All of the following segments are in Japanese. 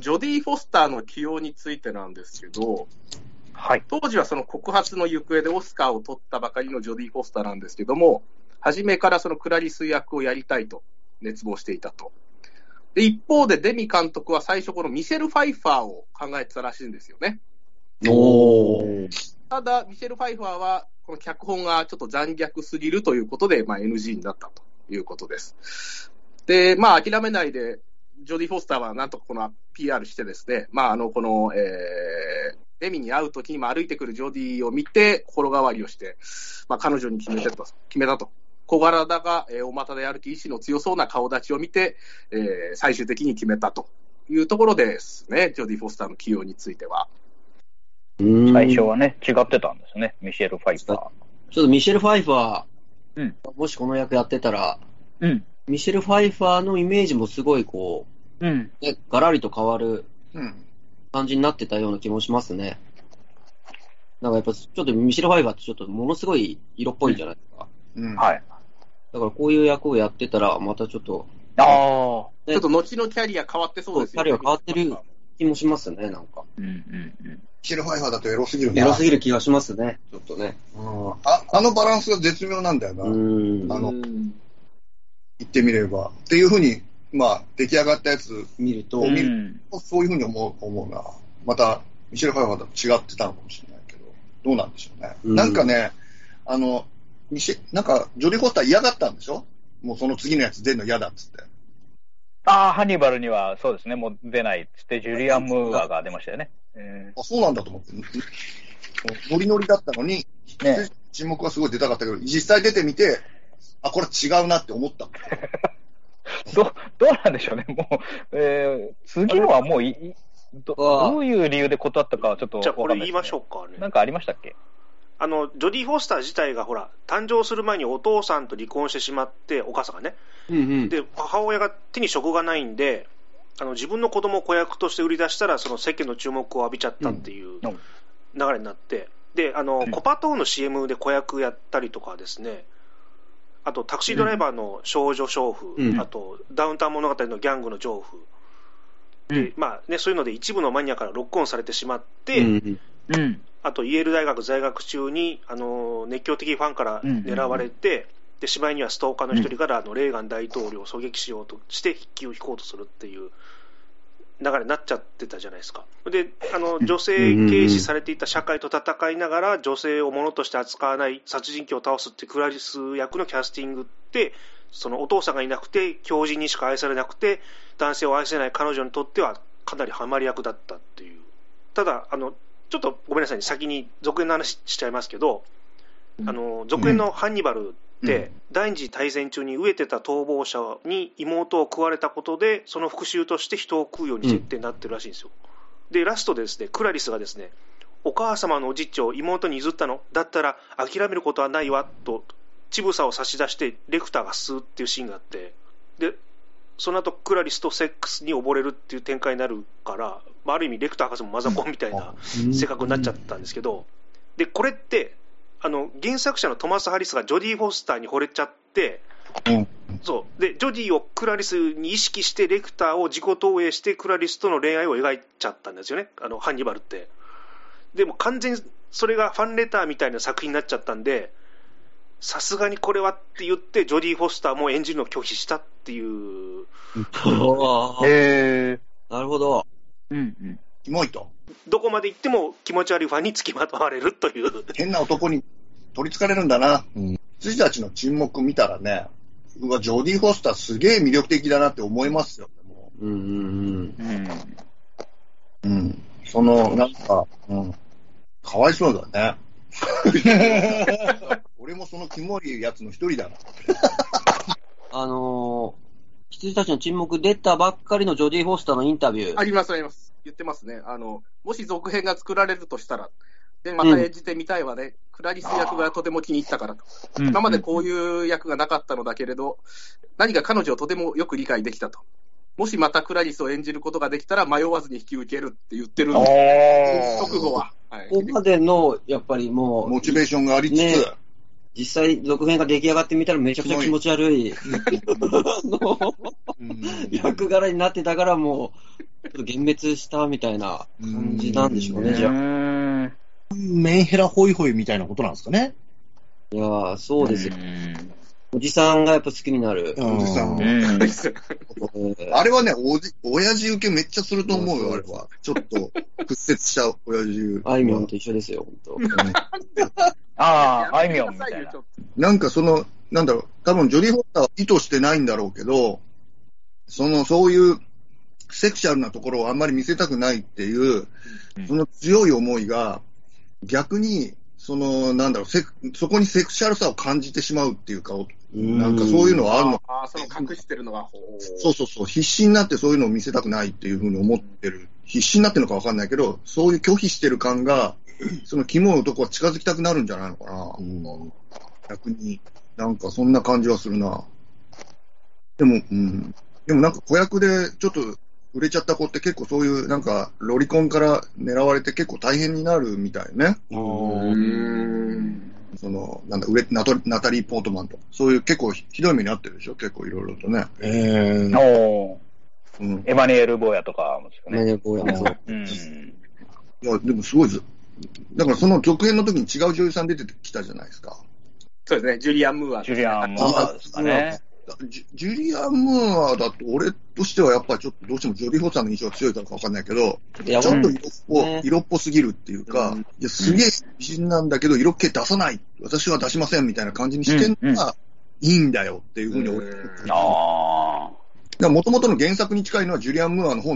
ジョディ・フォスターの起用についてなんですけど、はい。当時はその告発の行方でオスカーを取ったばかりのジョディ・フォスターなんですけども、初めからそのクラリス役をやりたいと熱望していたと。で一方でデミ監督は最初このミシェル・ファイファーを考えてたらしいんですよね。おー。ただ、ミシェル・ファイファーは、この脚本がちょっと残虐すぎるということで、まあ、NG になったということです。で、まあ、諦めないで、ジョディ・フォスターはなんとかこの PR してですね、まあ、あの、この、えー、デミに会うときにも歩いてくるジョディを見て、心変わりをして、まあ、彼女に決めてと、決めたと。小柄だが、えー、お股で歩き、意志の強そうな顔立ちを見て、えー、最終的に決めたというところですね、ジョディ・フォスターの起用については。うん最初はね、違ってたんですね、ミシェル・ファイパー。ちょっとミシェル・ファイファー、うんもしこの役やってたら、うん。ミシェル・ファイファーのイメージもすごいこうん。う、ね、ガラリと変わるうん。感じになってたような気もしますね。なんかやっぱちょっとミシェル・ファイファーってちょっとものすごい色っぽいじゃないですか。うん。はい。だからこういう役をやってたら、またちょっと、ああ。ちょっと後のキャリア変わってそうですよね。キャリア変わってる気もしますね、なんか。うんうんうん。ミシェルファイファーだとエロすぎるな。エロすぎる気がしますね、ちょっとね。うんああのバランスが絶妙なんだよな。うーん。あのうん言ってみれば。っていうふうに、まあ、出来上がったやつ、見ると、う見ん。そういうふうに思う思うな。また、ミシェル・ファイファーだと違ってたのかもしれないけど、どうなんでしょうね。うんなんかね、あの、ミシェなんか、ジョディ・フォスター嫌がったんでしょ？もうその次のやつ出るの嫌だっつって。ああ、ハンニバルにはそうですね、もう出ないっつって、ジュリアン・ムーアが出ましたよね。えあ、そうなんだと思って。ノリノリだったのに、ね沈黙はすごい出たかったけど、実際出てみて、あ、これ違うなって思った。ー どどうなんでしょうね、もう、えー、次のはもういいど、どういう理由で断ったかはちょっとじゃあこれ言いましょううかね。なんかありましたっけ？あの、ジョディ・フォスター自体がほら、誕生する前にお父さんと離婚してしまって、お母さんがね。うんうん。で、母親が手に職がないんで、あの自分の子供を子役として売り出したら、その世間の注目を浴びちゃったっていううん。流れになって、で、あの、うん。コパトーの CM で子役やったりとかですね、あとタクシードライバーの少女娼婦、うん。あとダウンタウン物語のギャングの娼婦、でまあね、そういうので一部のマニアからロックオンされてしまって、うん。うん。あとイェール大学在学中にあの熱狂的ファンから狙われて、でしまいにはストーカーの一人からあのレーガン大統領を狙撃しようとして筆記を引こうとするっていう流れになっちゃってたじゃないですか。であの女性軽視されていた社会と戦いながら女性を物として扱わない殺人鬼を倒すっていうクラリス役のキャスティングってそのお父さんがいなくて強靭にしか愛されなくて男性を愛せない彼女にとってはかなりハマり役だったっていう。ただあのちょっとごめんなさいね、先に続編の話しちゃいますけど、あの続編のハンニバル第二次大戦中に飢えてた逃亡者に妹を食われたことで、その復讐として人を食うように設定になってるらしいんですよ。で、ラストでですね、クラリスがですね、お母様のおじっちを妹に譲ったの。だったら諦めることはないわと、乳房を差し出してレクターが吸うっていうシーンがあって、で、その後クラリスとセックスに溺れるっていう展開になるから、まあ、ある意味レクター博士もマザコンみたいな性格になっちゃったんですけど、で、これって、あの、原作者のトマス・ハリスがジョディ・フォスターに惚れちゃって、うんそう。で、ジョディをクラリスに意識して、レクターを自己投影して、クラリスとの恋愛を描いちゃったんですよね。あの、ハンニバルって。でも完全にそれがファンレターみたいな作品になっちゃったんで、さすがにこれはって言って、ジョディ・フォスターも演じるのを拒否したっていう、へえ。なるほど。うんうん。キモいと。どこまで行っても気持ち悪いファンにつきまとわれるという。変な男に取り憑かれるんだな。羊たちの沈黙見たらね、うわ、ジョディ・フォスターすげえ魅力的だなって思いますよ。もうんうんうん。うん。ううん。その、なんか、うん。かわいそうだね。俺もそのキモいやつの一人だな。あのー、羊たちの沈黙出たばっかりのジョディ・フォスターのインタビュー。あります、あります。言ってますね。あの、もし続編が作られるとしたら、で、また演じてみたいわね。クラリス役がとても気に入ったからと。今までこういう役がなかったのだけれど、何か彼女をとてもよく理解できたと。もしまたクラリスを演じることができたら迷わずに引き受けるって言ってるんおで直後は。はいここまでの、やっぱりもう、モチベーションがありつつ、ね実際続編が出来上がってみたらめちゃくちゃ気持ち悪い、あのうん 役柄になってたからもう、っと幻滅したみたいな感じなんでしょうね、じゃあ。メンヘラホイホイみたいなことなんですかね？いやー、そうですよ。おじさんがやっぱ好きになる。おじさん。あれはね、おじ、親父受けめっちゃすると思うよ、あれは。ちょっと、屈折しちゃう、親父。あいみょんと一緒ですよ、本当。ああ、あいみょんみたいな。なんかその、なんだろう、多分ジョディ・フォッターは意図してないんだろうけど、その、そういう、セクシャルなところをあんまり見せたくないっていう、その強い思いが、逆に、その、なんだろう、せそこにセクシャルさを感じてしまうっていうか、なんかそういうのはあるのああ、その隠してるのが、そうそうそう、必死になってそういうのを見せたくないっていうふうに思ってる。必死になってるのかわかんないけど、そういう拒否してる感が、そのキモい男は近づきたくなるんじゃないのかな。逆に、なんかそんな感じはするな。でも、うん。でもなんか子役でちょっと売れちゃった子って結構そういうなんかロリコンから狙われて結構大変になるみたいね。その、なんだ、売れナトナタリー・ポートマンとか、そういう結構ひどい目に遭ってるでしょ結構いろいろとね。えー、おうん、エマニュエル・ボーヤとかもですかね。エマニュエル・ボーヤもそう。うん。いや、でもすごいです。だからその続編の時に違う女優さん出てきたじゃないですか。そうですね、ジュリアン・ムーア。ジュリアン・ムーアですかね。ジジュリアン・ムーアだと、俺としてはやっぱりちょっとどうしてもジョディ・フォスターの印象が強いからかわかんないけど、ちょっと色っぽ,、ね、色っぽすぎるっていうか、うん、いやすげえ美人なんだけど、色気出さない、私は出しませんみたいな感じにしてんのがいいんだよっていうふうに思ってる。ああ。もともとの原作に近いのはジュリアン・ムーアの方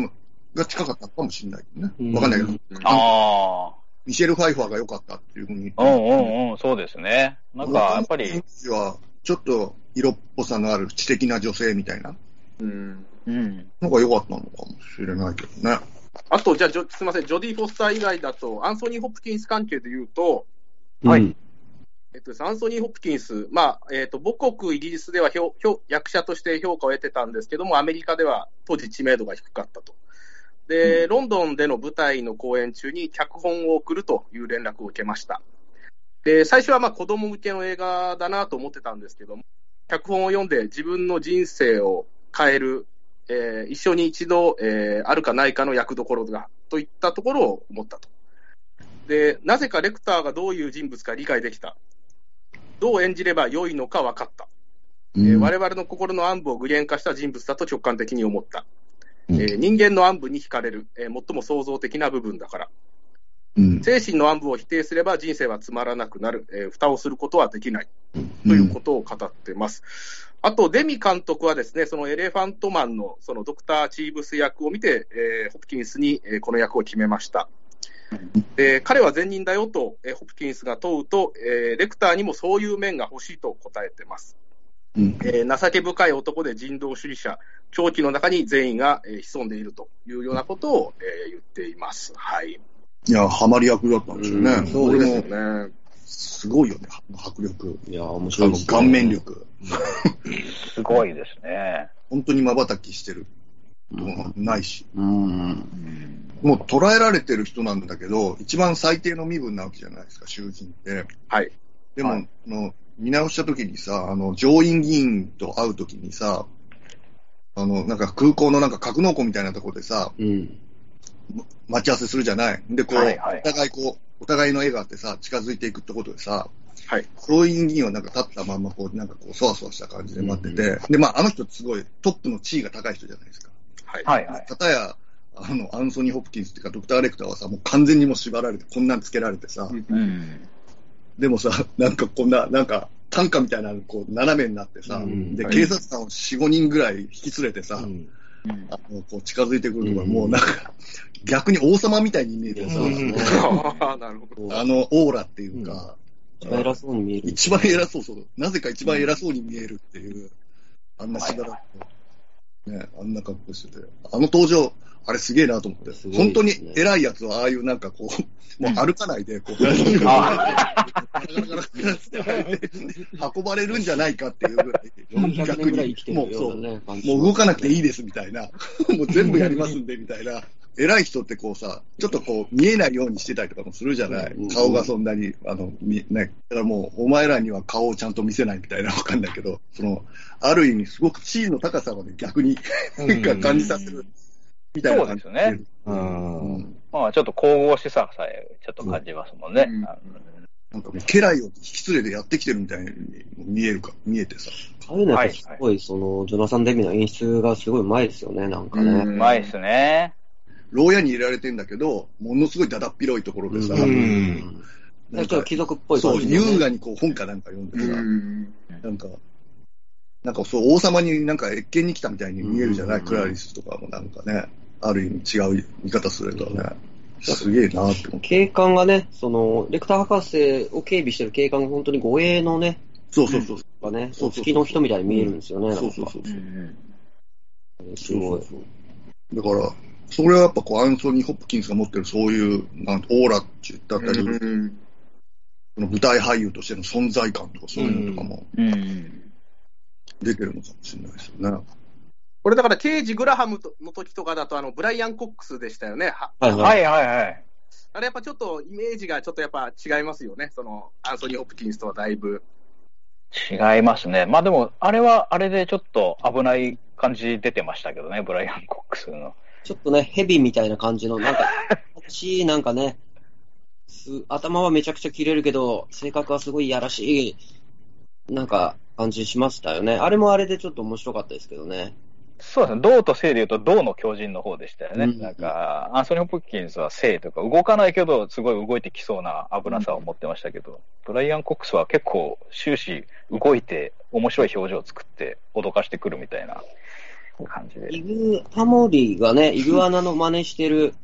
が近かったかもしれないね。わかんないけど。ああ。ミシェル・ファイファーが良かったっていうふうに。うんうんうん、そうですね。なんか、やっぱり。は、ちょっと色っぽさのある知的な女性みたいな。うん。うん。のが良かったのかもしれないけどね。あと、じゃあ、すみません、ジョディ・フォスター以外だと、アンソニー・ホプキンス関係で言うと、はい。えっと、アンソニー・ホプキンス、まあ、えっと、母国イギリスでは評評役者として評価を得てたんですけども、アメリカでは当時知名度が低かったと。で、うん、ロンドンでの舞台の公演中に脚本を送るという連絡を受けました。で、最初はまあ子供向けの映画だなと思ってたんですけども、脚本を読んで自分の人生を変える、えー、一生に一度、えー、あるかないかの役どころだといったところを思ったと。で、なぜかレクターがどういう人物か理解できた。どう演じれば良いのか分かった。うん、えー、我々の心の暗部を具現化した人物だと直感的に思った。うん、えー、人間の暗部に惹かれる、えー、最も創造的な部分だから。うん、精神の暗部を否定すれば人生はつまらなくなる、えー、蓋をすることはできない、ということを語ってます。あと、デミ監督はですね、そのエレファントマンのそのドクター・チーブス役を見て、えー、ホプキンスに、えー、この役を決めました。で彼は善人だよと、えー、ホプキンスが問うと、えー、レクターにもそういう面が欲しいと答えてます。うん、えー、情け深い男で人道主義者、長期の中に善意が、えー、潜んでいるというようなことを、えー、言っています。はい。いや、ハマり役だったんですよね。うん、そうですよね。すごいよね、迫力。いや、面白い、ね、顔面力。すごいですね。本当に瞬きしてる。ないし、うん。もう捉えられてる人なんだけど、一番最低の身分なわけじゃないですか、囚人って。はい。でも、はい、の見直した時にさ、あの、上院議員と会う時にさ、あの、なんか空港のなんか格納庫みたいなところでさ、うん、待ち合わせするじゃない？で、こう、はいはい、お互いこう、お互いの絵があってさ、近づいていくってことでさ、はい。そういう議員はなんか立ったまんま、こう、なんかこう、そわそわした感じで待ってて、うん、で、まあ、あの人すごいトップの地位が高い人じゃないですか。はい。はいはい。あの、アンソニー・ホプキンスっていうか、ドクター・レクターはさ、もう完全にもう縛られて、こんなんつけられてさ、うん、でもさ、なんかこんな、なんか、担架みたいなのこう斜めになってさ、うん、で、警察官を4、5人ぐらい引き連れてさ、うん、あのこう近づいてくるのが、もうなんか、逆に王様みたいに見えてさ、あのオーラっていうか、一番偉そうに見える。一番偉そうそう。なぜか一番偉そうに見えるっていう、あんなしばらく、ね、あんな格好してて。あの登場、あれすげえなと思って。ね、本当に偉いやつはああいうなんかこう、もう歩かないで、こう、運ばれるんじゃないかっていうぐらい、逆に、もうそう、もう動かなくていいですみたいな、もう全部やりますんでみたいな、偉い人ってこうさ、ちょっとこう見えないようにしてたりとかもするじゃない、顔がそんなに、あの、ね、だからもう、お前らには顔をちゃんと見せないみたいなわかんないけど、その、ある意味すごく地位の高さまで逆に 感じさせる。みたいなそうですね。うん。まあ、ちょっと神々しささえ、ちょっと感じますもんね。うんなんかもう、家来を引き連れてやってきてるみたいに見えるか、見えてさ。ああいうのはすごい、その、ジョナサン・デミの演出がすごいうまいですよね、なんかね。うまいですね。牢屋に入れられてんだけど、ものすごいだだっ広いところでさ、うん。なんか貴族っぽい感じ、ね、そう、優雅にこう本かなんか読んでさ、なんか、なんかそう、王様になんか謁見に来たみたいに見えるじゃない、クラリスとかもなんかね、ある意味違う見方するとね。すげえなって思って。警官がね、その、レクター博士を警備してる警官が本当に護衛のね、そうそうそう。がね、そう月の人みたいに見えるんですよね、そうそうそう。すごい。だから、それはやっぱこう、アンソニー・ホップキンスが持ってるそういう、なんオーラって言ったり、うん、その舞台俳優としての存在感とかそういうのとかも、出てるのかもしれないですよね。これだから、刑事グラハムの時とかだと、あの、ブライアン・コックスでしたよね。はいはいはい。あれやっぱちょっとイメージがちょっとやっぱ違いますよね。その、アンソニー・ホプキンスとはだいぶ。違いますね。まあでも、あれはあれでちょっと危ない感じ出てましたけどね、ブライアン・コックスの。ちょっとね、ヘビみたいな感じの、なんか、しなんかね、頭はめちゃくちゃ切れるけど、性格はすごいいやらしい、なんか、感じしましたよね。あれもあれでちょっと面白かったですけどね。そうですね。銅と性で言うと、銅の狂人の方でしたよね。うん、なんか、アンソニー・ホプキンスは性とか、動かないけど、すごい動いてきそうな危なさを持ってましたけど、うん、ブライアン・コックスは結構終始動いて、面白い表情を作って、脅かしてくるみたいな感じで。イグ、タモリがね、イグアナの真似してる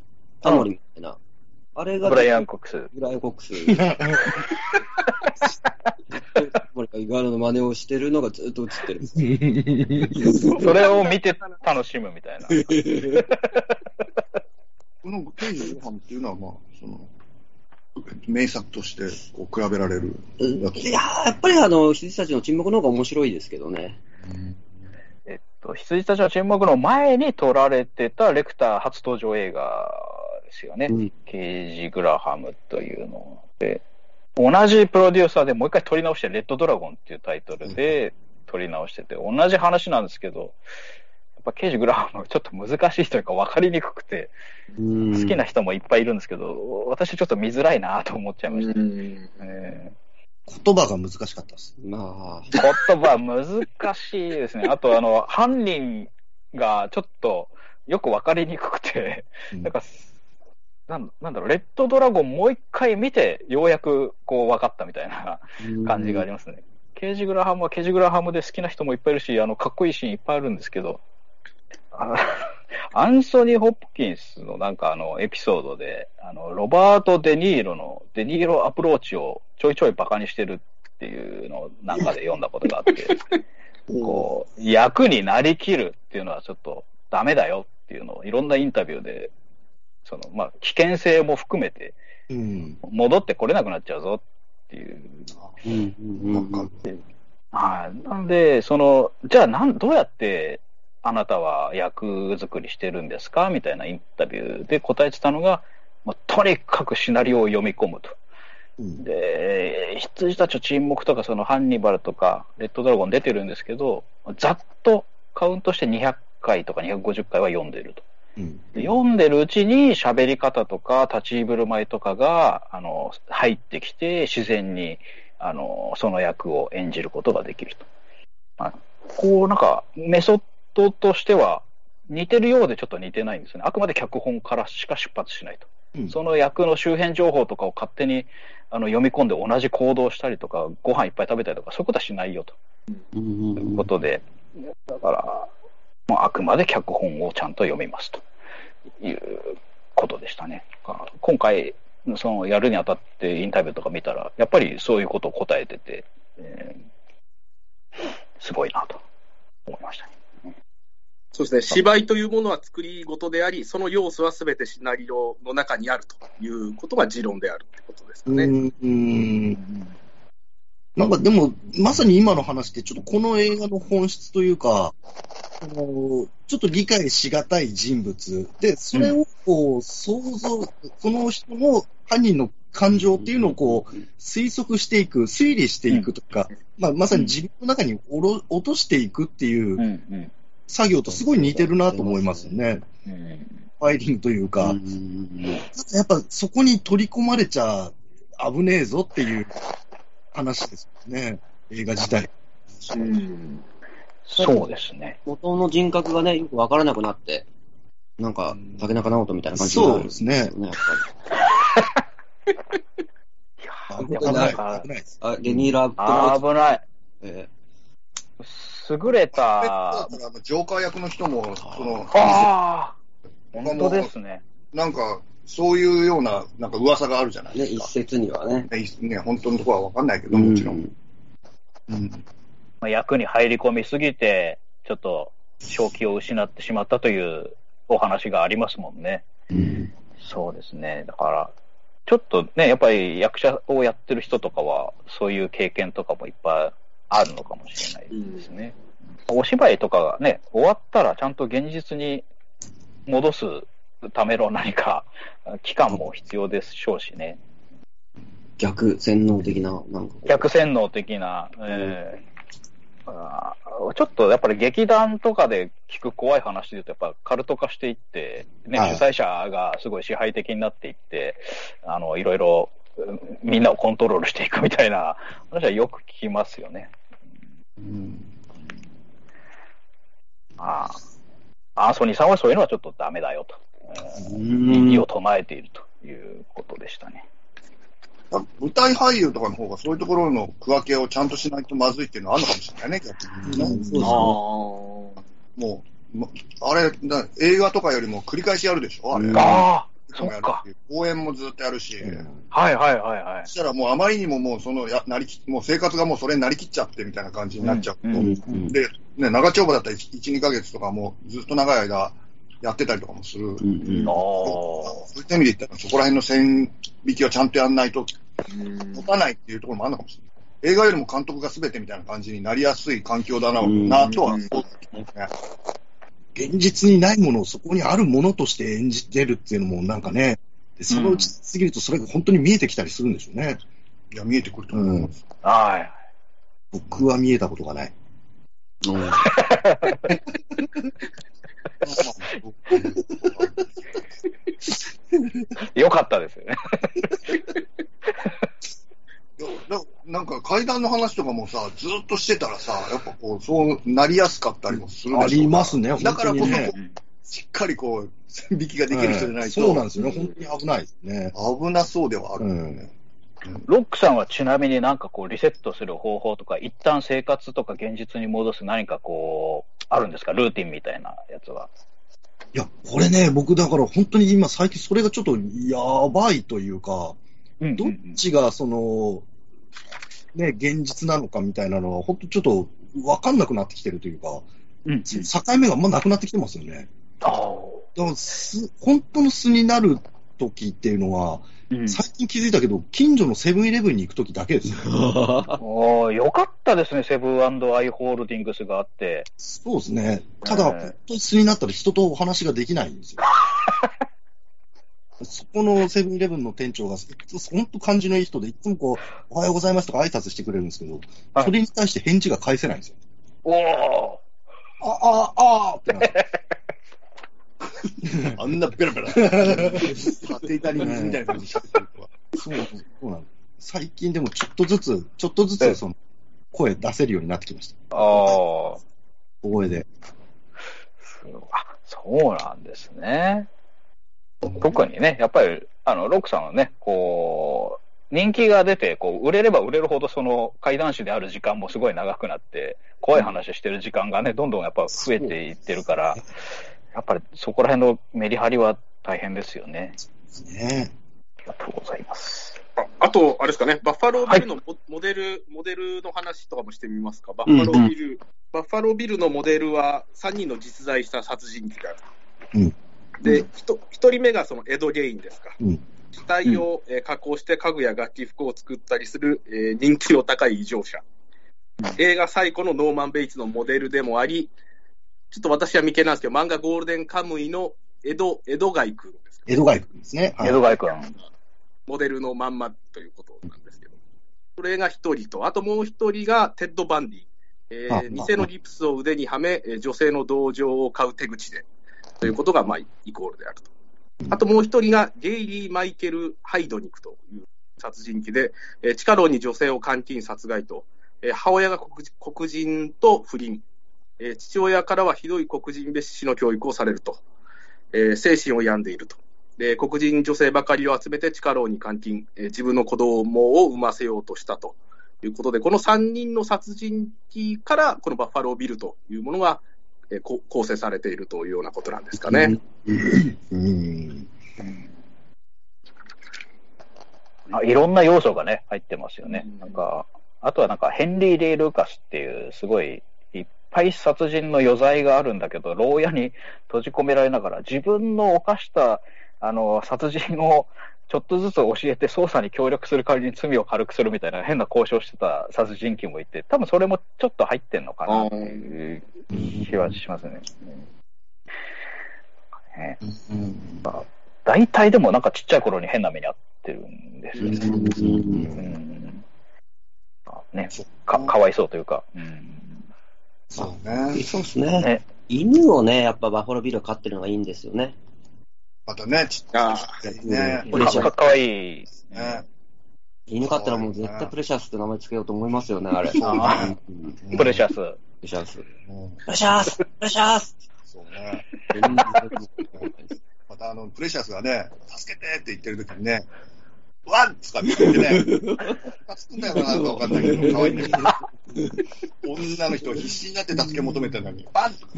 タモリみたいな。あれが、ブライアン・コックス。ブライアン・コックス。これイグアナの真似をしてるのがずっと映ってる。それを見て楽しむみたいな。この天のご飯っていうのは、まあ、その、名作としてこう比べられるいややっぱりあの、羊たちの沈黙の方が面白いですけどね。えっと、羊たちの沈黙の前に撮られてたレクター初登場映画ですよね。うん、ケージ・グラハムというので、同じプロデューサーでもう一回撮り直して、レッドドラゴンっていうタイトルで撮り直してて、同じ話なんですけど、やっぱケージ・グラハムちょっと難しいというか分かりにくくて、好きな人もいっぱいいるんですけど、私ちょっと見づらいなと思っちゃいました。えー、言葉が難しかったです。まあ。言葉難しいですね。あと、あの、犯人がちょっとよく分かりにくくて、なんかなんなんだろう、レッドドラゴンもう一回見て、ようやくこう分かったみたいな感じがありますね。ケージグラハムはケージグラハムで好きな人もいっぱいいるし、あの、かっこいいシーンいっぱいあるんですけど、アンソニー・ホップキンスのなんかあのエピソードで、あの、ロバート・デ・ニーロの、デ・ニーロアプローチをちょいちょいバカにしてるっていうのをなんかで読んだことがあって、こう、役になりきるっていうのはちょっとダメだよっていうのをいろんなインタビューでその、まあ、危険性も含めて、戻ってこれなくなっちゃうぞっていう。はい。なんで、その、じゃあなん、どうやってあなたは役作りしてるんですかみたいなインタビューで答えてたのが、まあ、とにかくシナリオを読み込むと。うん、で、羊たちの沈黙とか、そのハンニバルとか、レッドドラゴン出てるんですけど、ざっとカウントして200回とか250回は読んでると。読んでるうちに喋り方とか立ち居振る舞いとかが、あの、入ってきて自然に、あの、その役を演じることができると。あこう、なんか、メソッドとしては似てるようでちょっと似てないんですよね。あくまで脚本からしか出発しないと。うん、その役の周辺情報とかを勝手にあの読み込んで同じ行動したりとか、ご飯いっぱい食べたりとか、そういうことはしないよと。ということで、だから、まあ、あくまで脚本をちゃんと読みますということでしたね。今回、そのやるにあたってインタビューとか見たら、やっぱりそういうことを答えてて、えー、すごいなと思いましたね。そうですね、芝居というものは作り事であり、その要素はすべてシナリオの中にあるということが持論であるってことですかね。うんなんかでも、まさに今の話って、ちょっとこの映画の本質というか、あのちょっと理解しがたい人物。で、それをこう想像、その人の犯人の感情っていうのをこう推測していく、推理していくとか、まあ、まさに自分の中におろ落としていくっていう作業とすごい似てるなと思いますよね。ファイリングというか、やっぱそこに取り込まれちゃ危ねえぞっていう話ですよね、映画自体。うん、そうですね。元の人格がね、よくわからなくなって、なんか、竹中直人みたいな感じになる、そうですね。やっぱり。危ない。危ない。あ、レニーラー危ない。えー、優れた。ジョーカー役の人も、その、ああ、本当ですね。なんか、そういうような、なんか噂があるじゃないですか。ね、一説にはね。ね、本当のところはわかんないけど、もちろん。うん。まあ、役に入り込みすぎて、ちょっと、正気を失ってしまったというお話がありますもんね。うん、そうですね。だから、ちょっとね、やっぱり役者をやってる人とかは、そういう経験とかもいっぱいあるのかもしれないですね。うん、お芝居とかがね、終わったらちゃんと現実に戻すための何か期間も必要でしょうしね。逆洗脳的な、なんか。逆洗脳的な、えー、ちょっとやっぱり劇団とかで聞く怖い話で言うと、やっぱカルト化していって、ね、主催者がすごい支配的になっていって、あの、いろいろみんなをコントロールしていくみたいな話はよく聞きますよね。うん。ああ。アンソニーさんはそういうのはちょっとダメだよと。耳を唱えているということでしたね。舞台俳優とかの方がそういうところの区分けをちゃんとしないとまずいっていうのはあるのかもしれないね、逆に。うん、そうもう、あれ映画とかよりも繰り返しやるでしょあれ。ああそっか。公演もずっとやるし。はいはいはいはい。そしたらもうあまりにももうそのや、なりき、もう生活がもうそれになりきっちゃってみたいな感じになっちゃうと。うんうんうん、で、ね、長丁場だったら1、2ヶ月とかもうずっと長い間やってたりとかもする。うんうん、そういった意味で言ったらそこら辺の線引きはちゃんとやんないと、持たないっていうところもあるのかもしれない。映画よりも監督が全てみたいな感じになりやすい環境だな、なとは思う、ね。現実にないものをそこにあるものとして演じてるっていうのもなんかね、そのうち過ぎるとそれが本当に見えてきたりするんでしょうね。いや、見えてくると思います。うん、はい。僕は見えたことがない。うん、よかったですよね。ななんか階段の話とかもさ、ずっとしてたらさ、やっぱこう、そうなりやすかったりもするでしょありますね、だからこそ、しっかりこう、線引きができる人じゃないと、そうなんですよね、本当に危ないですね。危なそうではあるよね。ロックさんはちなみになんかこうリセットする方法とか、一旦生活とか現実に戻す何かこう、あるんですか？ルーティンみたいなやつは。いや、これね、僕だから本当に今最近それがちょっとやばいというか、どっちがその、ね、現実なのかみたいなのは、本当ちょっと分かんなくなってきてるというか、うん、境目があんまなくなってきてますよね。あだからす本当の素になる時っていうのは、うん、最近気づいたけど、近所のセブンイレブンに行く時だけですよ。およかったですね、セブンアイ・ホールディングスがあって。そうですね。ただ、本当に素になったら人とお話ができないんですよ。そこのセブンイレブンの店長が、本当感じのいい人で、いつもこう、おはようございますとか挨拶してくれるんですけど、はい、それに対して返事が返せないんですよ。おおあ、あ、あ、あってなって。あんなペラペラ。当てたり水みたいな感じで喋ってる。そう、そうなの。最近でもちょっとずつ、ちょっとずつ、その、声出せるようになってきました。ああ。大声で。あ、そうなんですね。特にね、やっぱり、あの、ロックさんはね、こう、人気が出て、こう、売れれば売れるほど、その、怪談師である時間もすごい長くなって、怖い話してる時間がね、どんどんやっぱ増えていってるから、やっぱりそこら辺のメリハリは大変ですよね。ね。ありがとうございます。ああと、あれですかね、バッファロービルのモデル、はい、モデルの話とかもしてみますか？バッファロービル、うんうん、バッファロービルのモデルは3人の実在した殺人鬼がある。うんで、1, 人目がそのエド・ゲインですか？うん機体を、えー、加工して家具や楽器服を作ったりする、えー、人気の高い異常者。映画最古のノーマン・ベイツのモデルでもあり、ちょっと私は未見なんですけど、漫画ゴールデンカムイのエド、エド・ゲイン君ですエド・ゲイン君ですね。はい、エド・ゲイン君。モデルのまんまということなんですけど。それが一人と、あともう一人がテッド・バンディ。えー、偽のギプスを腕にはめ、女性の同情を買う手口で、ということが、まあ、イコールであると。あともう一人が、ゲイリー・マイケル・ハイドニクという殺人鬼で、えー、地下牢に女性を監禁殺害と、えー、母親が黒人と不倫、えー、父親からはひどい黒人蔑視の教育をされると、えー、精神を病んでいると。で黒人女性ばかりを集めて地下牢に監禁、えー、自分の子供を産ませようとしたということで、この3人の殺人鬼から、このバッファロービルというものが、えー、構成されているというようなことなんですかね。あいろんな要素がね、入ってますよね。なんか、あとはなんか、ヘンリー・レイ・ルーカスっていう、すごい、ぱい殺人の余罪があるんだけど、牢屋に閉じ込められながら、自分の犯した、あの、殺人をちょっとずつ教えて捜査に協力する代わりに罪を軽くするみたいな変な交渉してた殺人鬼もいて、多分それもちょっと入ってんのかなっていう気はしますね。ね大体でもなんかちっちゃい頃に変な目に遭ってるんですよね。うんねかかわいそうというか。うん、そうね。そうですね。ね犬をね、やっぱバファロービル飼ってるのがいいんですよね。またね、ちっちゃいね。プレシャス。かわいい。ね。犬飼ったらもう絶対プレシャスって名前つけようと思いますよね、あれ。プレシャス。プレシャス。プレシャスプレシャスそうね。またあの、プレシャスがね、助けてって言ってる時にね、ワンとかって言ってね、助くんだよな、なんかわかんないけど、可愛いね。女の人必死になって助け求めてるのに、バンとか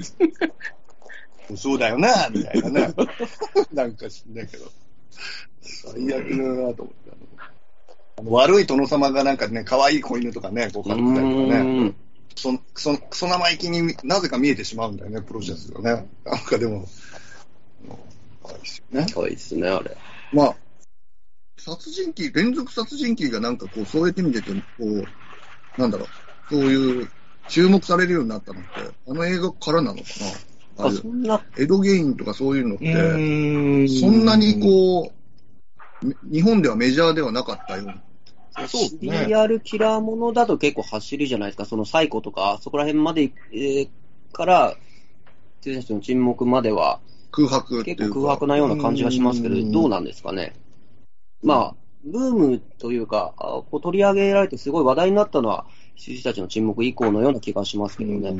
そうだよな、みたいなね。なんか知んないけど。最悪だなと思って。あの悪い殿様がなんかね、可愛い子犬とかね、こう飼ってたりとかね。そそクソ生意気になぜか見えてしまうんだよね、プロセスがね。なんかでも、可愛いですよね。可愛いですね、あれ。まあ、殺人鬼、連続殺人鬼がなんかこう、そうやって見てて、こう、なんだろう、そういう注目されるようになったのって、あの映画からなのかな？あそんな。エドゲインとかそういうのって、そんなにこう、日本ではメジャーではなかったようなそうですね。PR キラーものだと結構走りじゃないですか。そのサイコとか、そこら辺まで、えー、から、選手の沈黙までは、空白結構空白なような感じがしますけど、どうなんですかね？まあ、ブームというか、こう取り上げられてすごい話題になったのは、羊たちの沈黙以降のような気がしますけどね。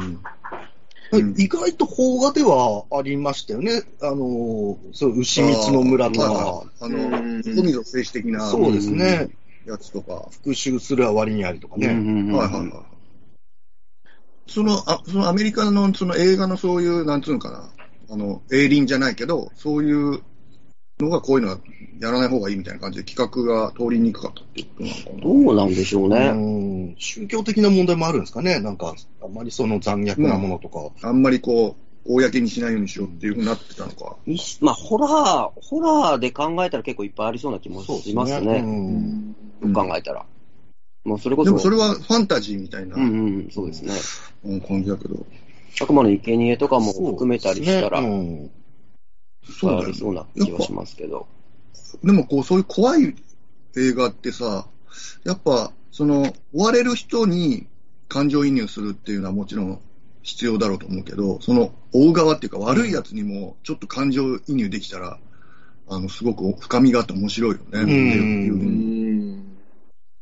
意外と邦画ではありましたよね。あの、そう、牛光の村とか。あの、海の政治的な。そうですね。やつとか。復讐するは割にありとかね。はいはいはい。その、あそのアメリカのその映画のそういう、なんつうのかな、あの、営林じゃないけど、そういうのがこういうのはやらない方がいいみたいな感じで企画が通りにくかったっていうことなのかな。どうなんでしょうね。うん宗教的な問題もあるんですかね。なんか、あんまりその残虐なものとか。あんまりこう、公にしないようにしようっていうふうになってたのか。まあ、ホラー、ホラーで考えたら結構いっぱいありそうな気もしますね。うん、考えたら。もうそれこそ。でもそれはファンタジーみたいな。うんうん、そうですね。うん、感じだけど。あくまで生贄とかも含めたりしたら、そう、ねうん、ありそうな気はしますけど。でもこう、そういう怖い映画ってさ、やっぱ、その、追われる人に感情移入するっていうのはもちろん必要だろうと思うけど、その追う側っていうか悪いやつにもちょっと感情移入できたら、あの、すごく深みがあって面白いよね。うん。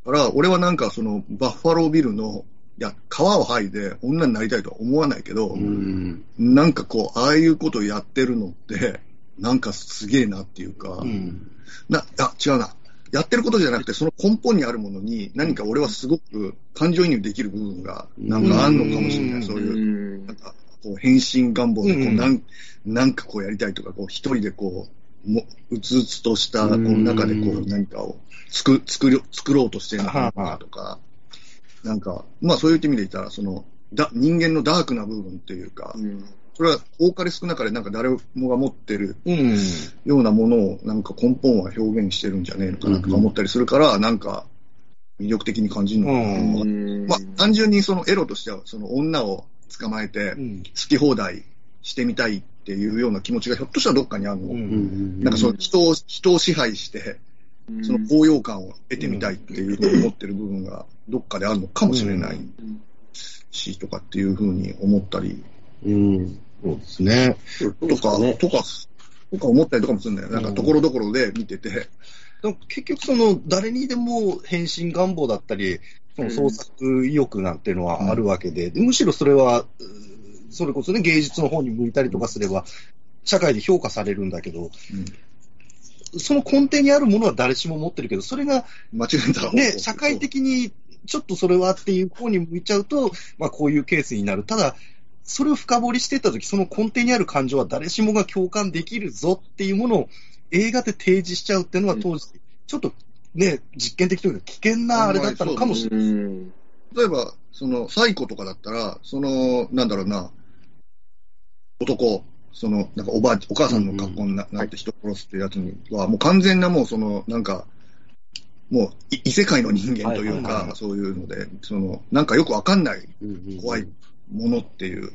だから、俺はなんかその、バッファロービルの、いや、皮を剥いで女になりたいとは思わないけど、うん、なんかこう、ああいうことをやってるのって、なんかすげえなっていうか、うん、な、あ、違うな。やってることじゃなくて、その根本にあるものに、何か俺はすごく感情移入できる部分が、なんかあんのかもしれない。そういう、なんか、こう、変身願望で、こう、なん、なんかこうやりたいとか、こう、一人でこう、も、うつうつとした、この中でこう、何かを作、作り、作ろうとしてるのかなとか、なんか、まあそういう意味で言ったら、その、だ、人間のダークな部分っていうか、うんそれは多かれ少なかれなんか誰もが持ってるようなものをなんか根本は表現してるんじゃねえのかなとか思ったりするから、なんか魅力的に感じるのかな。まあ単純にそのエロとしてはその女を捕まえて好き放題してみたいっていうような気持ちがひょっとしたらどっかにあるの。なんかその人を、人を支配して、その高揚感を得てみたいっていうふうに思ってる部分がどっかであるのかもしれないし、とかっていうふうに思ったり。うんそうですね。とか、ね、とか、とか思ったりとかもするんだよ。なんか、ところどころで見てて。結局、その、誰にでも変身願望だったり、その創作意欲なんていうのはあるわけで、うん、むしろそれは、それこそね、芸術の方に向いたりとかすれば、社会で評価されるんだけど、うん、その根底にあるものは誰しも持ってるけど、それが、間違えたね、社会的にちょっとそれはっていう方に向いちゃうと、まあこういうケースになる。ただ、それを深掘りしていったとき、その根底にある感情は誰しもが共感できるぞっていうものを映画で提示しちゃうっていうのは当時、ちょっとね、実験的というか危険なあれだったのかもしれない。例えば、その、サイコとかだったら、その、なんだろうな、男、その、なんかおばあ、お母さんの格好にな,、って人殺すってやつには、もう完全なもうその、なんか、もう異世界の人間というか、そういうので、その、なんかよくわかんない怖いものっていう、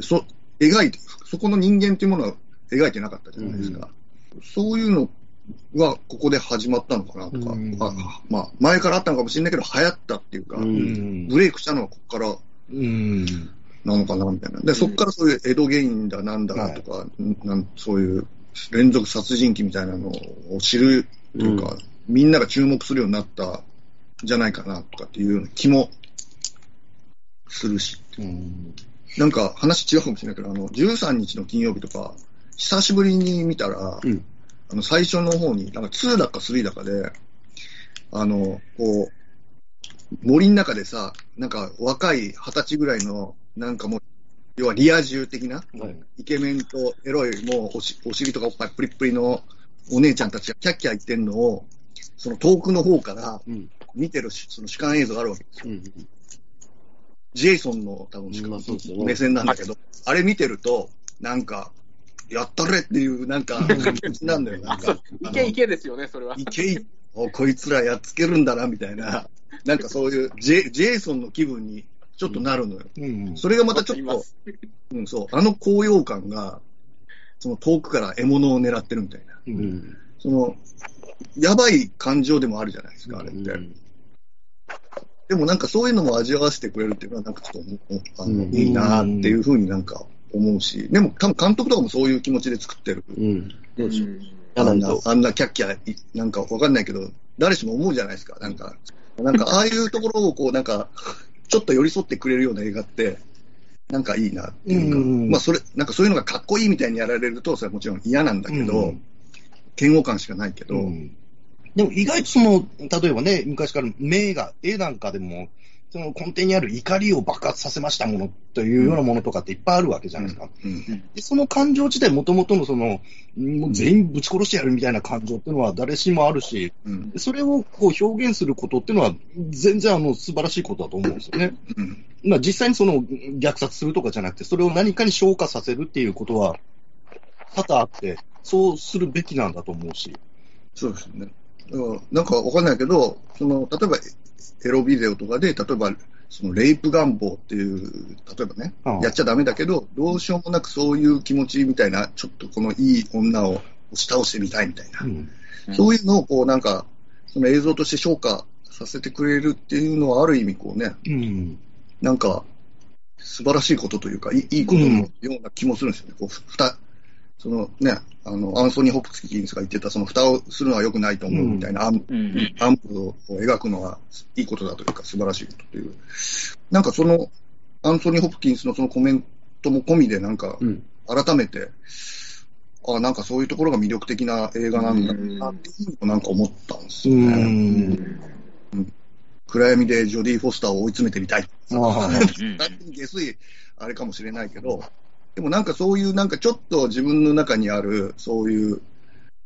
そ、描いて、そこの人間っていうものは描いてなかったじゃないですか。うん、そういうのはここで始まったのかなとか、うん、あまあ、前からあったのかもしれないけど、流行ったっていうか、うん、ブレイクしたのはここから、なのかなみたいな。で、そこからそういう江戸芸人だなんだとか、はい、なんそういう連続殺人鬼みたいなのを知るというか、みんなが注目するようになったじゃないかなとかっていうような気もするし。なんか話違うかもしれないけど、あの、13日の金曜日とか、久しぶりに見たら、うん、あの、最初の方に、なんか2だか3だかで、あの、こう、森の中でさ、なんか若い二十歳ぐらいの、なんかもう、要はリア充的な、はい、イケメンとエロい、もうおしお尻とかおっぱいプリップリのお姉ちゃんたちがキャッキャ言ってんのを、その遠くの方から見てる、その主観映像があるわけですよ。うん、ジェイソンの多分、目線なんだけど、あれ見てると、なんか、やったれっていう、なんか、なんだよ、なんか。いけいけですよね、それは。いけい、おこいつらやっつけるんだな、みたいな、なんかそういうジェ、ジェイソンの気分にちょっとなるのよ。うんうん、それがまたちょっと、うん、そう、あの高揚感が、その遠くから獲物を狙ってるみたいな。うん、その、やばい感情でもあるじゃないですか、あれって。うんでもなんかそういうのも味わわせてくれるっていうのは、なんかちょっとあの、いいなっていうふうになんか思うし、でも多分監督とかもそういう気持ちで作ってる。うん。どうでしょう。あんな、あんなキャッキャ、なんかわかんないけど、誰しも思うじゃないですか。なんか、なんかああいうところをこう、なんか、ちょっと寄り添ってくれるような映画って、なんかいいなっていうか、うまあそれ、なんかそういうのがかっこいいみたいにやられると、それはもちろん嫌なんだけど、嫌悪感しかないけど、でも意外とその、例えばね、昔から名画、絵なんかでも、その根底にある怒りを爆発させましたものというようなものとかっていっぱいあるわけじゃないですか。うんうん、でその感情自体、もともとのその、もう全員ぶち殺してやるみたいな感情っていうのは誰しもあるし、うん、それをこう表現することっていうのは、全然あの素晴らしいことだと思うんですよね。まあ、実際にその虐殺するとかじゃなくて、それを何かに消化させるっていうことは多々あって、そうするべきなんだと思うし。そうですね。なんかわかんないけど、その、例えばエロビデオとかで、例えば、そのレイプ願望っていう、例えばね、やっちゃだめだけど、どうしようもなくそういう気持ちみたいな、ちょっとこのいい女を押し倒してみたいみたいな、うん。うん、そういうのをこうなんか、その映像として消化させてくれるっていうのは、ある意味こうね、うん、なんか、素晴らしいことというか、いいことのような気もするんですよね。こうふたそのね、あの、アンソニー・ホプキンスが言ってた、その蓋をするのは良くないと思うみたいな、うん、アンプを描くのはいいことだというか、素晴らしいことという。なんかその、アンソニー・ホプキンスのそのコメントも込みで、なんか、改めて、あなんかそういうところが魅力的な映画なんだなっていうふうにもなんか思ったんですよね。うん、暗闇でジョディ・フォスターを追い詰めてみたい。あ 下水あれかもしれないけど、でもなんかそういうなんかちょっと自分の中にあるそういう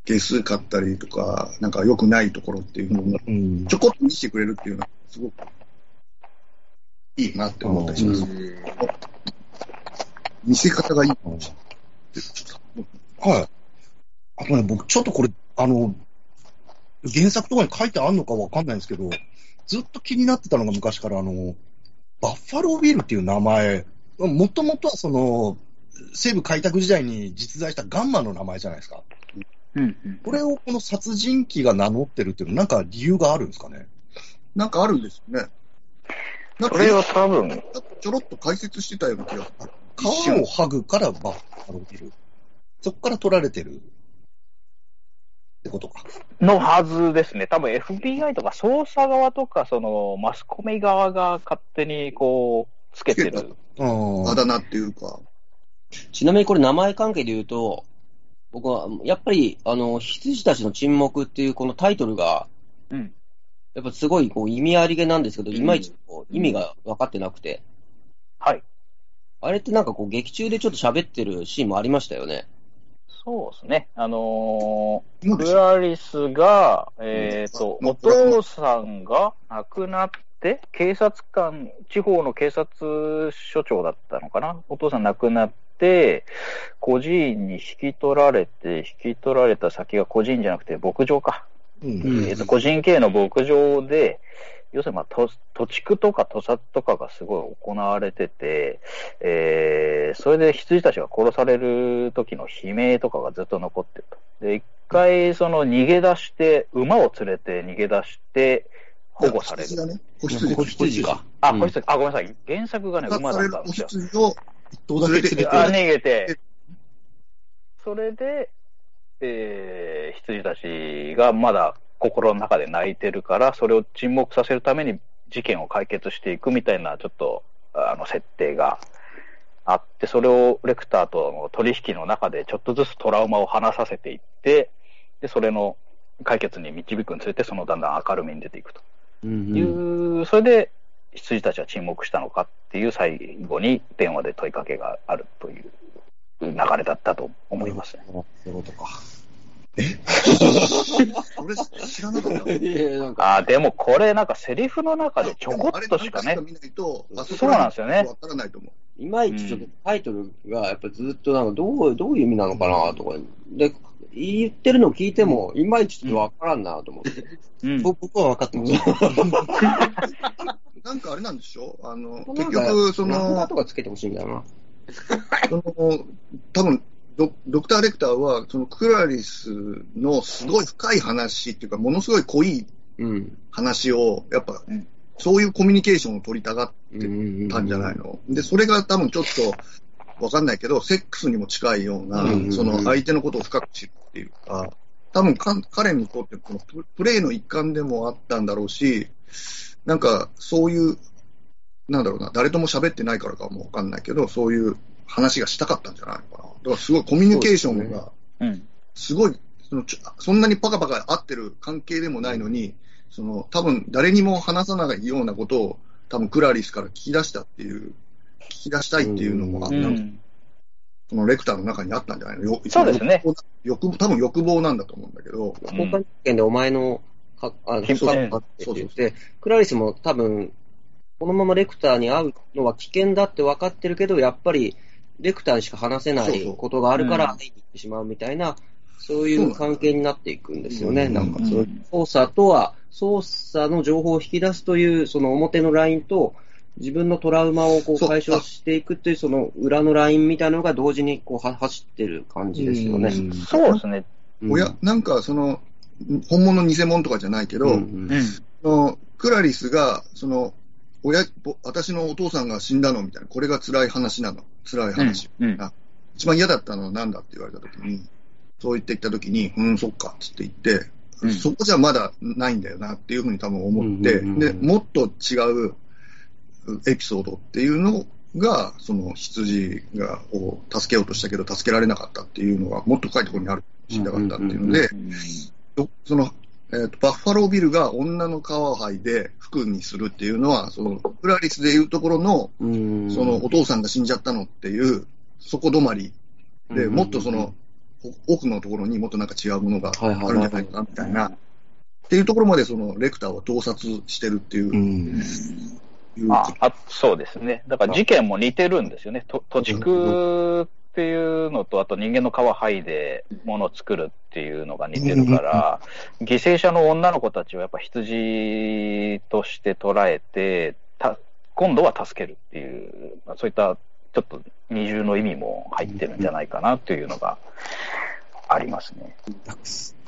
下数買ったりとか、なんか良くないところっていうのをちょこっと見せてくれるっていうのはすごくいいなって思ったりします。見せ方がいいかもしれない。はい。あとね、僕ちょっとこれ、あの、原作とかに書いてあるのかわかんないんですけど、ずっと気になってたのが昔からあの、バッファロービルっていう名前、もともとはその、西部開拓時代に実在したガンマの名前じゃないですか。うんうん、これをこの殺人鬼が名乗ってるっていうのは、なんか理由があるんですかね？なんかあるんですよね。なんかそれは多分。ちょろっと解説してたような気が皮を剥ぐからバッファロービル。そこから取られてるってことか。のはずですね。多分 FBI とか捜査側とか、そのマスコミ側が勝手にこう、つけてる。あだ名っていうか。ちなみにこれ名前関係で言うと、僕は、やっぱり、あの、羊たちの沈黙っていうこのタイトルが、うん。やっぱすごいこう意味ありげなんですけど、いまいちこう意味が分かってなくて。はい。あれってなんかこう劇中でちょっと喋ってるシーンもありましたよね。そうですね。あのー、クラリスが、えっ、ー、と、お父さんが亡くなって、警察官、地方の警察署長だったのかな？お父さん亡くなって、孤児院に引き取られて、引き取られた先が孤児院じゃなくて牧場か。うん、えっ、ー、と、個人経営の牧場で、要するに、まあ、土地区とか土佐とかがすごい行われてて、えー、それで羊たちが殺される時の悲鳴とかがずっと残ってると。で、一回、その逃げ出して、馬を連れて逃げ出して、保護される。ね、子羊子羊か。あ、子羊、あ、ごめんなさい。原作がね、馬だったんですよ。子羊を一頭だけ連れて。あ、逃げて。それで、えー、羊たちがまだ心の中で泣いてるから、それを沈黙させるために事件を解決していくみたいな、ちょっと、あの、設定があって、それをレクターとの取引の中でちょっとずつトラウマを話させていって、で、それの解決に導くにつれて、そのだんだん明るみに出ていくという、うんうん、それで羊たちは沈黙したのかっていう最後に電話で問いかけがあるという流れだったと思いますね。そういうことか。え？俺知らなかった。あ、でもこれなんかセリフの中でちょこっとしかね。そうなんですよね。わからないと思う。いまいちちょっとタイトルがやっぱずっとなんかどう、どういう意味なのかなとか、で、言ってるのを聞いても、いまいちちょっとわからんなと思って。うん、僕は分かってます。なんかあれなんでしょ？あの、結局、その、とかつけてほしいんだよな。その、多分ドドクター・レクターは、そのクラリスのすごい深い話っていうか、ものすごい濃い話を、やっぱ、そういうコミュニケーションを取りたがってたんじゃないの？で、それが多分ちょっと、わかんないけど、セックスにも近いような、その相手のことを深く知るっていうか、多分か彼にとってこのプレイの一環でもあったんだろうし、なんかそういう、なんだろうな、誰とも喋ってないからかもわかんないけど、そういう話がしたかったんじゃないのかな。だからすごいコミュニケーションが、すごい、そのそんなにパカパカ合ってる関係でもないのに、その多分誰にも話さないようなことを、多分クラリスから聞き出したっていう、聞き出したいっていうのも、うん、そのレクターの中にあったんじゃないの？そうですね。欲多分欲望なんだと思うんだけど。交換権でお前の、かあの、引って言って、クラリスも多分、このままレクターに会うのは危険だって分かってるけど、やっぱりレクターにしか話せないことがあるから、会いに行ってしまうみたいな、そういう関係になっていくんですよね。なんか、そう捜査とは、捜査の情報を引き出すという、その表のラインと、自分のトラウマをこう解消していくという、その裏のラインみたいなのが同時にこう走ってる感じですよね。そうですね。おや、なんかその、本物偽物とかじゃないけど、うんうん、クラリスが、その、親、私のお父さんが死んだのみたいな、これが辛い話なの。辛い話。うんうん、一番嫌だったのは何だって言われたときに、そう言ってきたときに、うん、そっかって言ってうん、そこじゃまだないんだよなっていうふうに多分思って、で、もっと違うエピソードっていうのが、その羊がを助けようとしたけど、助けられなかったっていうのが、もっと深いところにある死んだかったっていうので、そのえーと、バッファロービルが女の皮を剥いで服にするっていうのは、そのクラリスでいうところの、そのお父さんが死んじゃったのっていう、そこ止まり。で、もっとその奥のところにもっとなんか違うものがあるんじゃないかなみたいな、っていうところまでそのレクターは洞察してるっていう。うああそうですね。だから事件も似てるんですよね。と土地区っていうのと、あと人間の皮剥いで物を作るっていうのが似てるから、犠牲者の女の子たちをやっぱ羊として捉えて、た今度は助けるっていう、そういったちょっと二重の意味も入ってるんじゃないかなというのがありますね。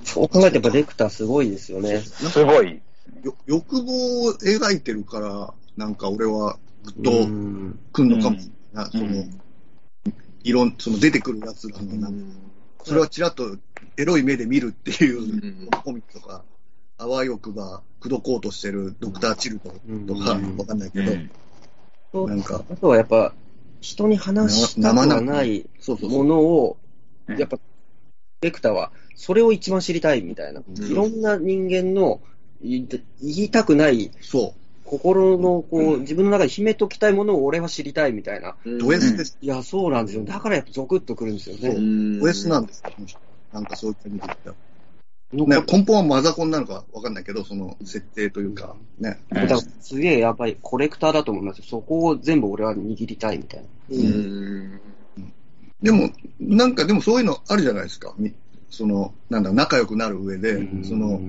そう考えてやっぱレクターすごいですよね。すごい。欲望を描いてるから、なんか俺はぐっとくんのかもな、その、いろん、その出てくるやつらのな。ん。か、それはちらっとエロい目で見るっていうコミックとか、あわよくば口説こうとしてるドクター・チルトとか、わかんないけど、なんか。あとはやっぱ、人に話したくはないものを、やっぱ、レクターは、それを一番知りたいみたいな。いろんな人間の言いたくない、そう。心の、こう、自分の中で秘めときたいものを俺は知りたいみたいな。ド S です。いや、そうなんですよ。だからやっぱゾクッとくるんですよね。ド S なんですよ、なんかそういった意味で言ったら。ね、根本はマザコンなのかわかんないけど、その設定というか、ね。だからすげえやっぱりコレクターだと思いますよ。そこを全部俺は握りたいみたいな。うん。でも、なんかでもそういうのあるじゃないですか。その、なんだ、仲良くなる上で、その、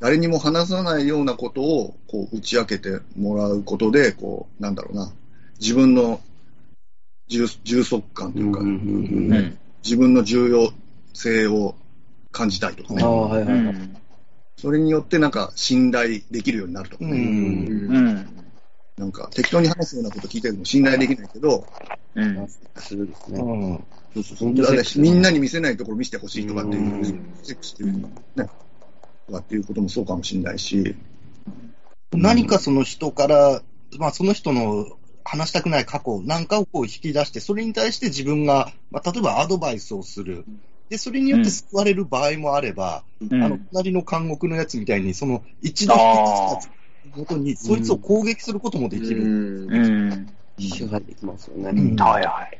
誰にも話さないようなことを、こう、打ち明けてもらうことで、こう、なんだろうな、自分の重重足感というか、自分の重要性を感じたいとかね。はいはいはい、それによってなんか信頼できるようになるとかね。うんなんか適当に話すようなこと聞いてるも信頼できないけど、うん、そうですね。ううそうそうみんなに見せないところ見せてほしいとかっていう、セックスっていうね、とかっていうこともそうかもしれないし。何かその人から、まあその人の話したくない過去なんかをこう引き出して、それに対して自分が、まあ、例えばアドバイスをする。で、それによって救われる場合もあれば、うん、あの、隣の監獄のやつみたいに、その、一度引き出したことに、そいつを攻撃することもできる。うん。支配できますよね。うん、はいはい。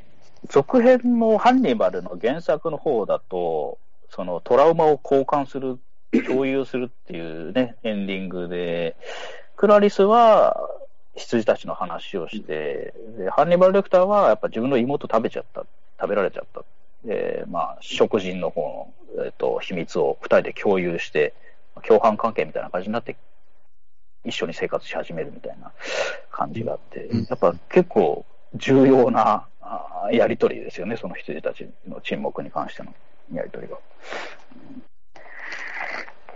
続編のハンニバルの原作の方だと、そのトラウマを交換する、共有するっていうね、エンディングで、クラリスは羊たちの話をして、でハンニバル・レクターはやっぱ自分の妹食べちゃった、食べられちゃった。で、まあ、食人の方の、えっと、秘密を二人で共有して、共犯関係みたいな感じになって、一緒に生活し始めるみたいな感じがあって、やっぱ結構重要なやりとりですよね、その羊たちの沈黙に関してのやりとりが。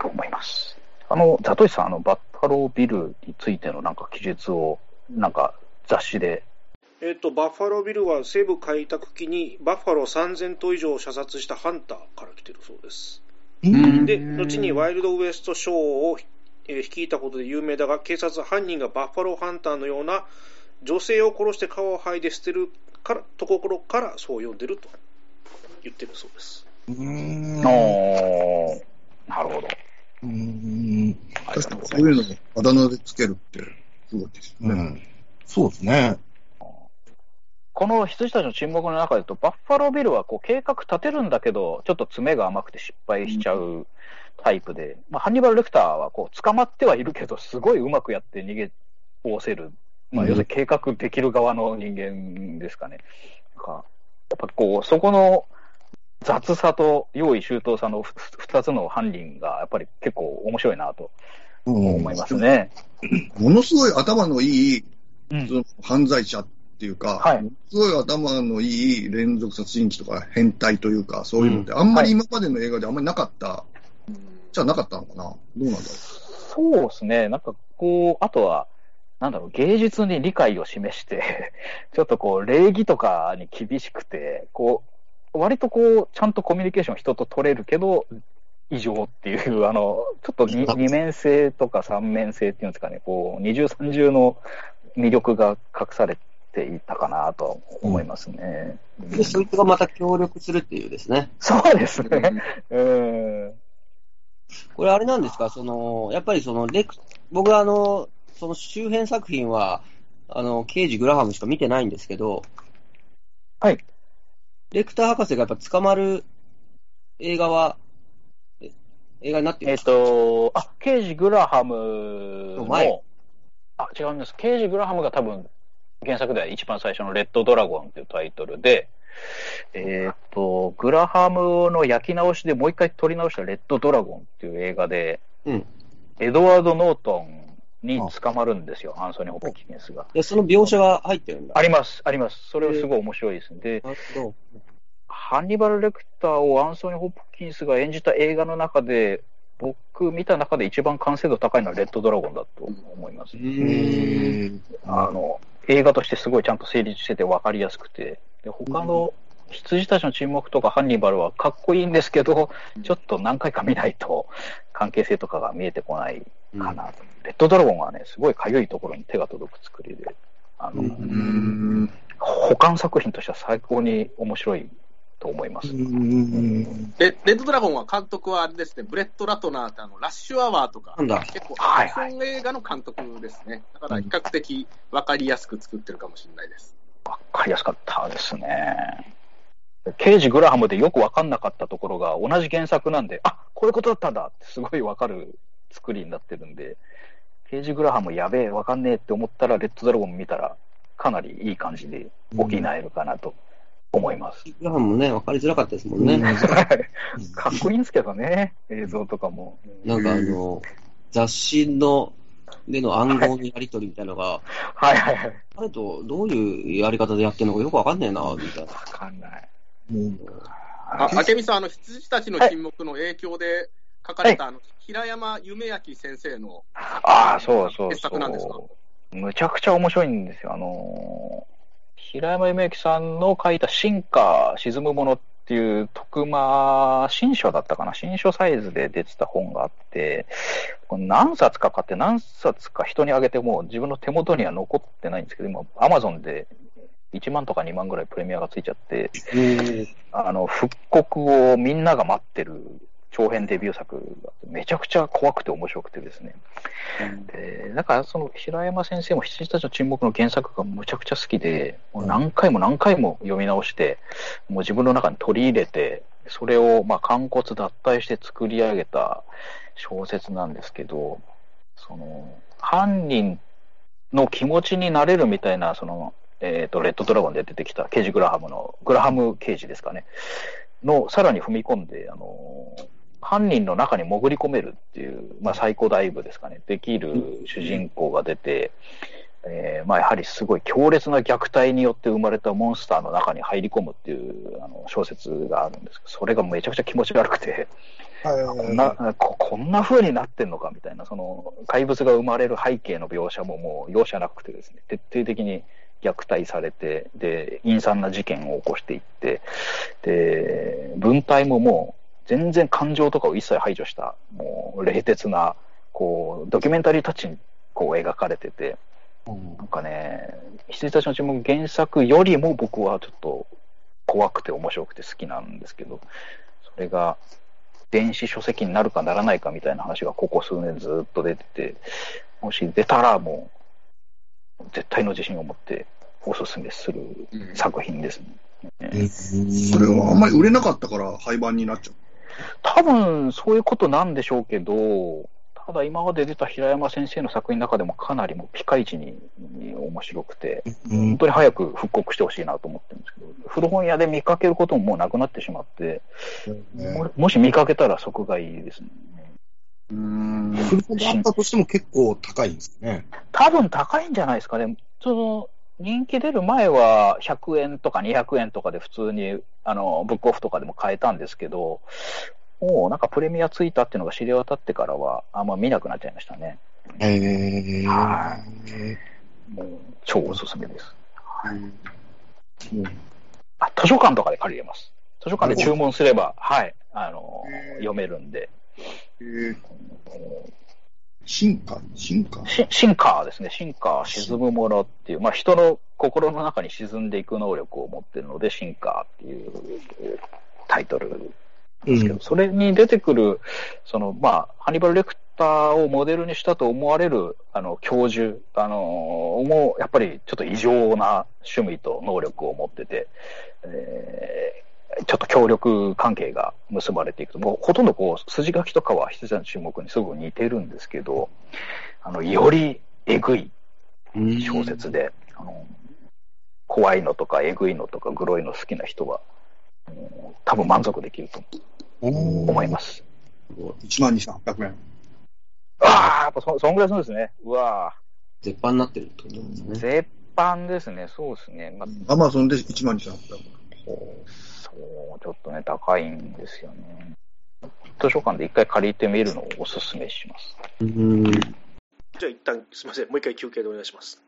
と思います。あの、ザトシさん、あの、バッファロービルについてのなんか記述を、なんか雑誌で。えっ、と、バッファロービルは西部開拓期にバッファロー3000頭以上を射殺したハンターから来てるそうです。で、後にワイルドウエストショーを、えー、率いたことで有名だが、警察犯人がバッファローハンターのような女性を殺して皮を剥いで捨てるからところからそう呼んでると言ってるそうです。うん。なるほど。うん。確かにそういうのをあだ名でつけるって、すごいですよね。うん、そうですね。この羊たちの沈黙の中でと、バッファロービルはこう計画立てるんだけど、ちょっと爪が甘くて失敗しちゃうタイプで、まあ、ハンニバル・レクターはこう捕まってはいるけど、すごいうまくやって逃げ通せる。まあ、要するに計画できる側の人間ですかね。なんかやっぱこう、そこの雑さと用意周到さの二つの犯人が、やっぱり結構面白いなと思いますね。ものすごい頭のいい、その犯罪者っていうか、はい、すごい頭のいい連続殺人鬼とか変態というか、そういうのって、あんまり今までの映画であんまりなかった、じゃなかったのかな？どうなんだろう？そうですね。なんかこう、あとは、なんだろう、芸術に理解を示して ちょっとこう、礼儀とかに厳しくて、こう、割とこう、ちゃんとコミュニケーション人と取れるけど、異常っていう、あの、ちょっと二面性とか三面性っていうんですかね、こう、二重三重の魅力が隠されていたかなと思いますね。うん、で、そいつがまた協力するっていうですね。そうですね。うん。これあれなんですか？その、やっぱりその、レク、僕はあの、その周辺作品は、あの、刑事グラハムしか見てないんですけど、はい。レクター博士がやっぱ捕まる映画は、映画になってるえっ、と、あ、刑事グラハムの、前。あ、違うんです。刑事グラハムが多分、原作では一番最初のレッドドラゴンっていうタイトルで、えっ、と、グラハムの焼き直しでもう一回撮り直したレッドドラゴンっていう映画で、うん、エドワード・ノートンに捕まるんですよ、アンソニー・ホプキンスが。で、その描写が入ってるんだ。あります、あります。それはすごい面白いですで、ハンニバル・レクターをアンソニー・ホプキンスが演じた映画の中で、僕見た中で一番完成度高いのはレッドドラゴンだと思います。あの映画としてすごいちゃんと成立してて分かりやすくて、で他の羊たちの沈黙とかハンニバルはかっこいいんですけど、ちょっと何回か見ないと関係性とかが見えてこないかなと。うん、レッドドラゴンはね、すごいかゆいところに手が届く作りで、あの、補完作品としては最高に面白いと思います。レレッドドラゴンは監督はあれですね、ブレット・ラトナーってあのラッシュアワーとか、結構アクション映画の監督ですね。だから比較的分かりやすく作ってるかもしれないです。分かりやすかったですね。刑事グラハムでよく分かんなかったところが同じ原作なんで、あこういうことだったんだってすごい分かる作りになってるんで、刑事グラハムやべえ、分かんねえって思ったら、レッドドラゴン見たら、かなりいい感じで補えるかなと思います。グラハムもね、分かりづらかったですもんね。かっこいいんですけどね、映像とかも。なんかあの、雑誌の、での暗号のやり取りみたいなのが、はいはいはい。あれとどういうやり方でやってるのかよくわかんねえな、みたいな。わかんない。もう、あ、明美さん、あの、羊たちの沈黙の影響で書かれた、はい、あの、平山夢明先生の、ああ、そうそう傑作なんですか？むちゃくちゃ面白いんですよ。あの平山夢明さんの書いた進化、沈むものっていう特間、新書だったかな。新書サイズで出てた本があって、何冊か買って何冊か人にあげても自分の手元には残ってないんですけど、今、アマゾンで1万とか2万ぐらいプレミアがついちゃって、あの、復刻をみんなが待ってる長編デビュー作がめちゃくちゃ怖くて面白くてですね。で、だからその平山先生も羊たちの沈黙の原作がむちゃくちゃ好きで、もう何回も何回も読み直して、もう自分の中に取り入れて、それをまあ完骨脱退して作り上げた小説なんですけど、その、犯人の気持ちになれるみたいな、その、えっ、ー、と、レッドドラゴンで出てきた刑事グラハムの、グラハム刑事ですかね、の、さらに踏み込んで、あの、犯人の中に潜り込めるっていう、まあ、最高ダイブですかね、できる主人公が出て、えー、まあ、やはりすごい強烈な虐待によって生まれたモンスターの中に入り込むっていうあの小説があるんですけど、それがめちゃくちゃ気持ち悪くて、こんな、ここんな風になってんのかみたいな、その怪物が生まれる背景の描写ももう容赦なくてですね、徹底的に虐待されて、で、陰惨な事件を起こしていって、で、文体ももう、全然感情とかを一切排除した、もう、冷徹な、こう、ドキュメンタリータッチに、こう、描かれてて、うん、なんかね、羊たちの注目原作よりも僕はちょっと怖くて面白くて好きなんですけど、それが電子書籍になるかならないかみたいな話がここ数年ずっと出てて、もし出たらもう絶対の自信を持っておすすめする作品ですね。うん、それはあんまり売れなかったから廃盤になっちゃう多分そういうことなんでしょうけど、ただ今まで出た平山先生の作品の中でもかなりもピカイチに面白くて、本当に早く復刻してほしいなと思ってるんですけど、古本屋で見かけることももうなくなってしまって、ももし見かけたら即買いですね。うん。古本であったとしても結構高いんですね。多分高いんじゃないですかね。その、人気出る前は100円とか200円とかで普通に、あの、ブックオフとかでも買えたんですけど、もうなんかプレミアついたっていうのが知り渡ってからは、あんま見なくなっちゃいましたね。へえー。はい。もう、超おすすめです。はい。うん、あ、図書館とかで借りれます。図書館で注文すれば、はい、あの、読めるんで。へー進化進化進化ですね。進化、沈むものっていう、まあ人の心の中に沈んでいく能力を持ってるので、進化っていうタイトルですけど、うん、それに出てくる、その、まあ、ハニバル・レクターをモデルにしたと思われる、あの、教授、あの、もやっぱりちょっと異常な趣味と能力を持ってて、えちょっと協力関係が結ばれていくと、もうほとんどこう、筋書きとかは羊の注目にすごく似てるんですけど、あの、よりえぐい小説で、あの、怖いのとかえぐいのとかグロいの好きな人は、多分満足できると思います。1万2800円。ああ、やっぱそそんぐらいそうですね。うわ絶版になってるってことですね。絶版ですね、そうですね。まあ、アマゾンで1万2800円。そう、ちょっとね、高いんですよね。図書館で一回借りてみるのをおすすめします。うん。じゃあ一旦、すみません。もう一回休憩でお願いします。